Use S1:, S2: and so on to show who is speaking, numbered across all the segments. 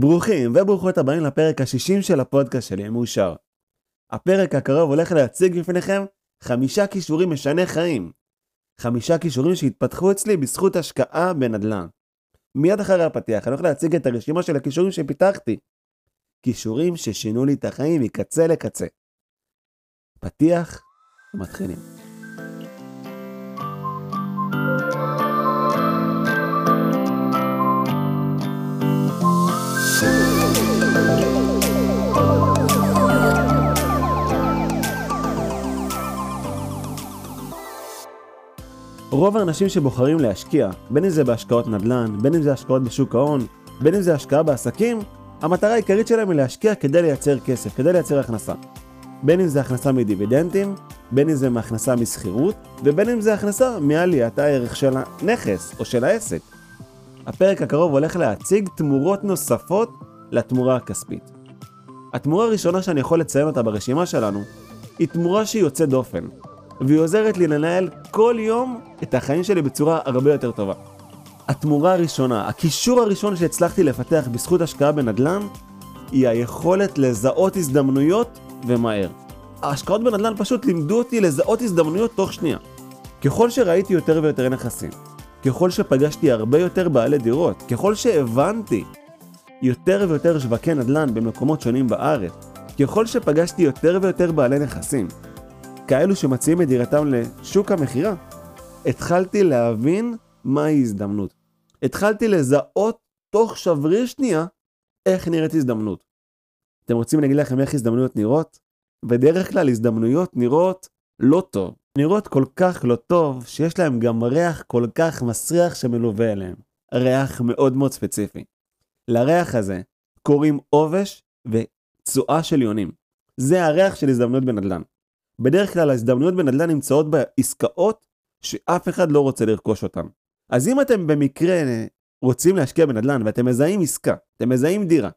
S1: ברוכים וברוכות הבאים לפרק ה-60 של הפודקאסט שלי, מאושר. הפרק הקרוב הולך להציג בפניכם חמישה כישורים משני חיים. חמישה כישורים שהתפתחו אצלי בזכות השקעה בנדל"ן. מיד אחרי הפתיח אני הולך להציג את הרשימה של הכישורים שפיתחתי. כישורים ששינו לי את החיים מקצה לקצה. פתיח, מתחילים. רוב האנשים שבוחרים להשקיע, בין אם זה בהשקעות נדל"ן, בין אם זה השקעות בשוק ההון, בין אם זה השקעה בעסקים, המטרה העיקרית שלהם היא להשקיע כדי לייצר כסף, כדי לייצר הכנסה. בין אם זה הכנסה מדיבידנדים, בין אם זה מהכנסה משכירות, ובין אם זה הכנסה מעליית הערך של הנכס או של העסק. הפרק הקרוב הולך להציג תמורות נוספות לתמורה הכספית. התמורה הראשונה שאני יכול לציין אותה ברשימה שלנו, היא תמורה שהיא יוצאת דופן, והיא עוזרת לי לנהל כל יום את החיים שלי בצורה הרבה יותר טובה. התמורה הראשונה, הכישור הראשון שהצלחתי לפתח בזכות השקעה בנדל"ן, היא היכולת לזהות הזדמנויות ומהר. ההשקעות בנדל"ן פשוט לימדו אותי לזהות הזדמנויות תוך שנייה. ככל שראיתי יותר ויותר נכסים, ככל שפגשתי הרבה יותר בעלי דירות, ככל שהבנתי יותר ויותר שווקי נדל"ן במקומות שונים בארץ, ככל שפגשתי יותר ויותר בעלי נכסים, כאלו שמציעים את דירתם לשוק המכירה, התחלתי להבין מהי הזדמנות. התחלתי לזהות תוך שבריר שנייה איך נראית הזדמנות. אתם רוצים להגיד לכם איך הזדמנויות נראות? בדרך כלל הזדמנויות נראות לא טוב. נראות כל כך לא טוב, שיש להם גם ריח כל כך מסריח שמלווה אליהם. ריח מאוד מאוד ספציפי. לריח הזה קוראים עובש וצואה של יונים. זה הריח של הזדמנויות בנדל"ן. בדרך כלל ההזדמנויות בנדל"ן נמצאות בעסקאות שאף אחד לא רוצה לרכוש אותן. אז אם אתם במקרה רוצים להשקיע בנדל"ן ואתם מזהים עסקה, אתם מזהים דירה,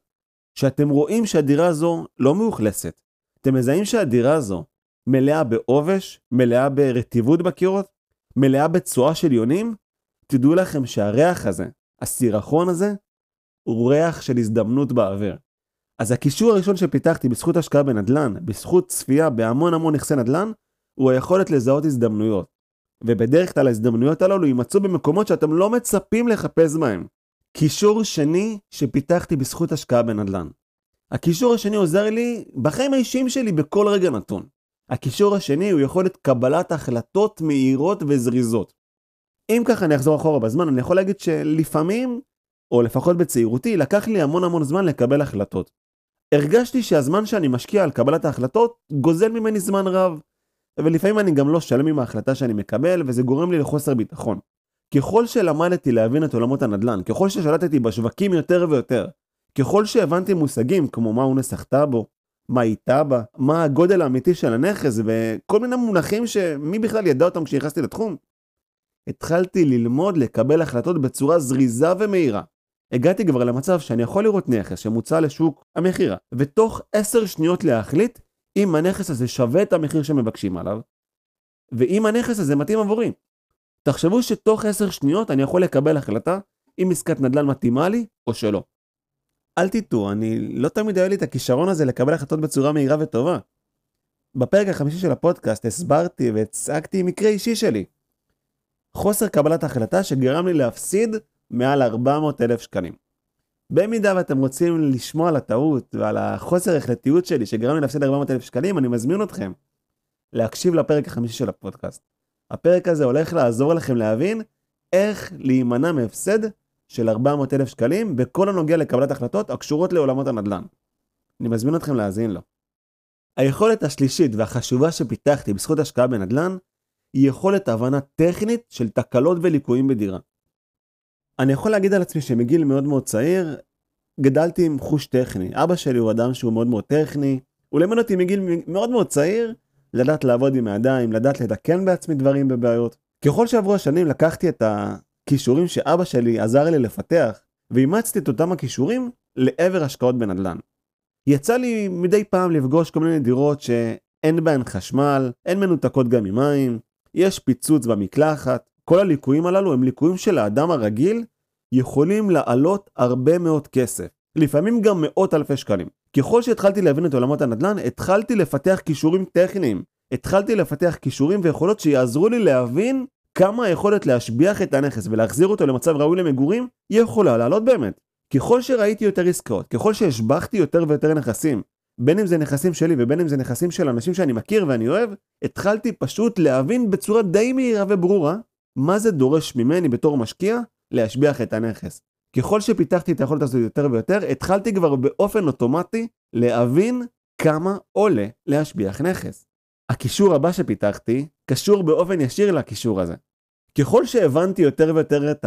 S1: שאתם רואים שהדירה הזו לא מאוכלסת, אתם מזהים שהדירה הזו מלאה בעובש, מלאה ברטיבות בקירות, מלאה בצואה של יונים, תדעו לכם שהריח הזה, הסירחון הזה, הוא ריח של הזדמנות באוויר. אז הכישור הראשון שפיתחתי בזכות השקעה בנדל"ן, בזכות צפייה בהמון המון נכסי נדל"ן, הוא היכולת לזהות הזדמנויות. ובדרך כלל ההזדמנויות הללו יימצאו במקומות שאתם לא מצפים לחפש בהם. כישור שני שפיתחתי בזכות השקעה בנדל"ן. הכישור השני עוזר לי בחיים האישיים שלי בכל רגע נתון. הכישור השני הוא יכולת קבלת החלטות מהירות וזריזות. אם ככה אני אחזור אחורה בזמן, אני יכול להגיד שלפעמים, או לפחות בצעירותי, לקח לי המון המון זמן לקבל החלטות. הרגשתי שהזמן שאני משקיע על קבלת ההחלטות גוזל ממני זמן רב. ולפעמים אני גם לא שלם עם ההחלטה שאני מקבל, וזה גורם לי לחוסר ביטחון. ככל שלמדתי להבין את עולמות הנדל"ן, ככל ששלטתי בשווקים יותר ויותר, ככל שהבנתי מושגים כמו מהו נסח טאבו, מהי טאבה, מה הגודל האמיתי של הנכס, וכל מיני מונחים שמי בכלל ידע אותם כשנכנסתי לתחום, התחלתי ללמוד לקבל החלטות בצורה זריזה ומהירה. הגעתי כבר למצב שאני יכול לראות נכס שמוצע לשוק המכירה, ותוך 10 שניות להחליט אם הנכס הזה שווה את המחיר שמבקשים עליו, ואם הנכס הזה מתאים עבורי. תחשבו שתוך 10 שניות אני יכול לקבל החלטה אם עסקת נדל"ן מתאימה לי או שלא. אל תטעו, אני לא תמיד היה לי את הכישרון הזה לקבל החלטות בצורה מהירה וטובה. בפרק החמישי של הפודקאסט הסברתי והצגתי מקרה אישי שלי. חוסר קבלת החלטה שגרם לי להפסיד מעל 400 אלף שקלים. במידה ואתם רוצים לשמוע על הטעות ועל החוסר החלטיות שלי שגרם לי להפסיד 400 אלף שקלים, אני מזמין אתכם להקשיב לפרק החמישי של הפודקאסט. הפרק הזה הולך לעזור לכם להבין איך להימנע מהפסד של 400 אלף שקלים בכל הנוגע לקבלת החלטות הקשורות לעולמות הנדל"ן. אני מזמין אתכם להאזין לו. היכולת השלישית והחשובה שפיתחתי בזכות השקעה בנדל"ן היא יכולת הבנה טכנית של תקלות וליקויים בדירה. אני יכול להגיד על עצמי שמגיל מאוד מאוד צעיר, גדלתי עם חוש טכני. אבא שלי הוא אדם שהוא מאוד מאוד טכני, הוא לימד אותי מגיל מאוד מאוד צעיר לדעת לעבוד עם הידיים, לדעת לתקן בעצמי דברים בבעיות. ככל שעברו השנים לקחתי את הכישורים שאבא שלי עזר לי לפתח, ואימצתי את אותם הכישורים לעבר השקעות בנדל"ן. יצא לי מדי פעם לפגוש כל מיני דירות שאין בהן חשמל, הן מנותקות גם ממים, יש פיצוץ במקלחת, כל הליקויים הללו הם ליקויים של האדם הרגיל יכולים לעלות הרבה מאוד כסף. לפעמים גם מאות אלפי שקלים. ככל שהתחלתי להבין את עולמות הנדל"ן, התחלתי לפתח כישורים טכניים. התחלתי לפתח כישורים ויכולות שיעזרו לי להבין כמה היכולת להשביח את הנכס ולהחזיר אותו למצב ראוי למגורים יכולה לעלות באמת. ככל שראיתי יותר עסקאות, ככל שהשבחתי יותר ויותר נכסים, בין אם זה נכסים שלי ובין אם זה נכסים של אנשים שאני מכיר ואני אוהב, התחלתי פשוט להבין בצורה די מהירה וברורה מה זה דורש ממני בתור משקיע להשביח את הנכס. ככל שפיתחתי את היכולת הזאת יותר ויותר, התחלתי כבר באופן אוטומטי להבין כמה עולה להשביח נכס. הקישור הבא שפיתחתי קשור באופן ישיר לקישור הזה. ככל שהבנתי יותר ויותר את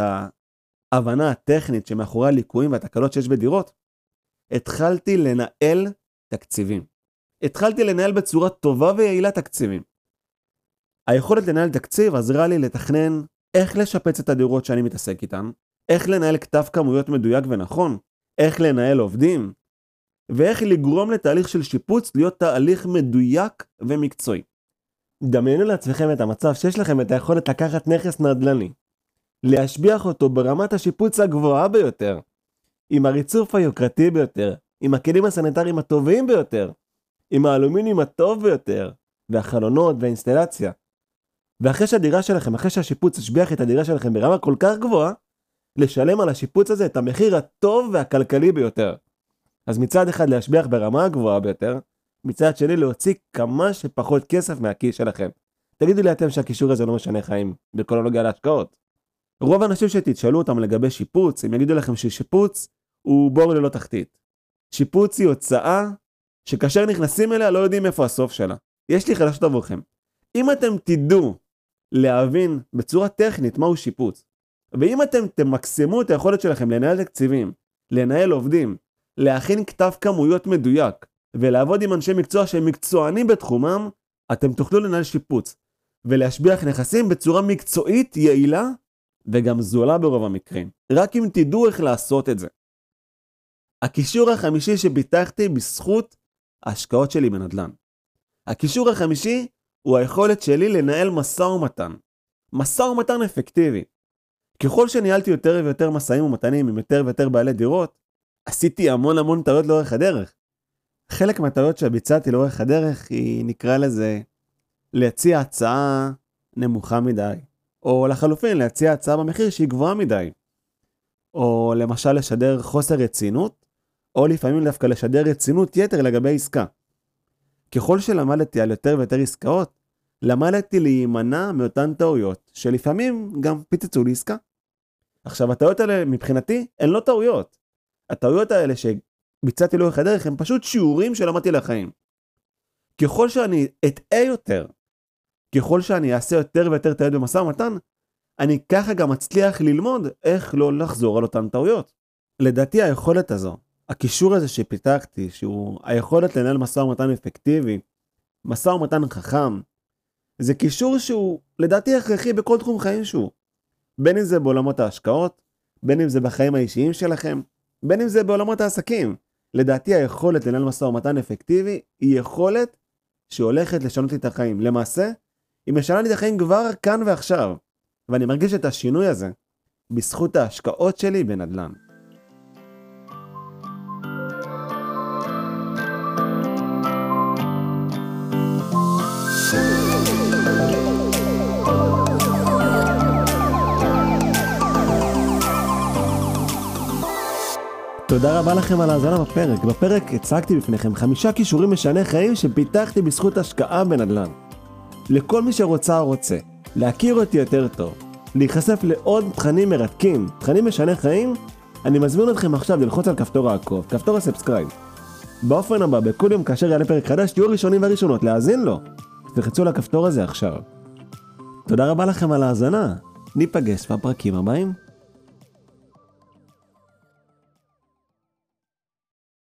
S1: ההבנה הטכנית שמאחורי הליקויים והתקלות שיש בדירות, התחלתי לנהל תקציבים. התחלתי לנהל בצורה טובה ויעילה תקציבים. היכולת לנהל תקציב עזרה לי לתכנן איך לשפץ את הדירות שאני מתעסק איתן, איך לנהל כתב כמויות מדויק ונכון, איך לנהל עובדים, ואיך לגרום לתהליך של שיפוץ להיות תהליך מדויק ומקצועי. דמיינו לעצמכם את המצב שיש לכם את היכולת לקחת נכס נדל"ני, להשביח אותו ברמת השיפוץ הגבוהה ביותר, עם הריצוף היוקרתי ביותר, עם הכלים הסניטריים הטובים ביותר, עם האלומיניום הטוב ביותר, והחלונות והאינסטלציה. ואחרי שהדירה שלכם, אחרי שהשיפוץ השביח את הדירה שלכם ברמה כל כך גבוהה, לשלם על השיפוץ הזה את המחיר הטוב והכלכלי ביותר. אז מצד אחד להשביח ברמה הגבוהה ביותר, מצד שני להוציא כמה שפחות כסף מהכיס שלכם. תגידו לי אתם שהקישור הזה לא משנה חיים בכל הנוגע להשקעות. רוב האנשים שתשאלו אותם לגבי שיפוץ, הם יגידו לכם ששיפוץ הוא בור ללא תחתית. שיפוץ היא הוצאה שכאשר נכנסים אליה לא יודעים איפה הסוף שלה. יש לי חדשות עבורכם. אם אתם תדעו להבין בצורה טכנית מהו שיפוץ, ואם אתם תמקסמו את היכולת שלכם לנהל תקציבים, לנהל עובדים, להכין כתב כמויות מדויק, ולעבוד עם אנשי מקצוע שהם מקצוענים בתחומם, אתם תוכלו לנהל שיפוץ, ולהשביח נכסים בצורה מקצועית, יעילה, וגם זולה ברוב המקרים. רק אם תדעו איך לעשות את זה. הקישור החמישי שפיתחתי בזכות ההשקעות שלי בנדל"ן. הקישור החמישי הוא היכולת שלי לנהל משא ומתן. משא ומתן אפקטיבי. ככל שניהלתי יותר ויותר משאים ומתנים עם יותר ויותר בעלי דירות, עשיתי המון המון טעויות לאורך הדרך. חלק מהטעויות שביצעתי לאורך הדרך היא, נקרא לזה, להציע הצעה נמוכה מדי, או לחלופין להציע הצעה במחיר שהיא גבוהה מדי, או למשל לשדר חוסר רצינות, או לפעמים דווקא לשדר רצינות יתר לגבי עסקה. ככל שלמדתי על יותר ויותר עסקאות, למדתי להימנע מאותן טעויות, שלפעמים גם פיצצו לי עסקה. עכשיו, הטעויות האלה מבחינתי הן לא טעויות. הטעויות האלה שביצעתי לאורך הדרך הן פשוט שיעורים שלמדתי לחיים. ככל שאני אטעה יותר, ככל שאני אעשה יותר ויותר טעויות במשא ומתן, אני ככה גם מצליח ללמוד איך לא לחזור על אותן טעויות. לדעתי היכולת הזו, הקישור הזה שפיתחתי, שהוא היכולת לנהל משא ומתן אפקטיבי, משא ומתן חכם, זה קישור שהוא לדעתי הכרחי בכל תחום חיים שהוא. בין אם זה בעולמות ההשקעות, בין אם זה בחיים האישיים שלכם, בין אם זה בעולמות העסקים. לדעתי היכולת לנהל משא ומתן אפקטיבי היא יכולת שהולכת לשנות לי את החיים. למעשה, היא משנה לי את החיים כבר כאן ועכשיו, ואני מרגיש את השינוי הזה בזכות ההשקעות שלי בנדל"ן. תודה רבה לכם על ההאזנה בפרק. בפרק הצגתי בפניכם חמישה כישורים משני חיים שפיתחתי בזכות השקעה בנדל"ן. לכל מי שרוצה או רוצה להכיר אותי יותר טוב, להיחשף לעוד תכנים מרתקים, תכנים משני חיים, אני מזמין אתכם עכשיו ללחוץ על כפתור העקוב, כפתור ה subscribe. באופן הבא, בכל יום כאשר יעלה פרק חדש, תהיו הראשונים והראשונות להאזין לו. תלחצו על הכפתור הזה עכשיו. תודה רבה לכם על ההאזנה. ניפגש בפרקים הבאים.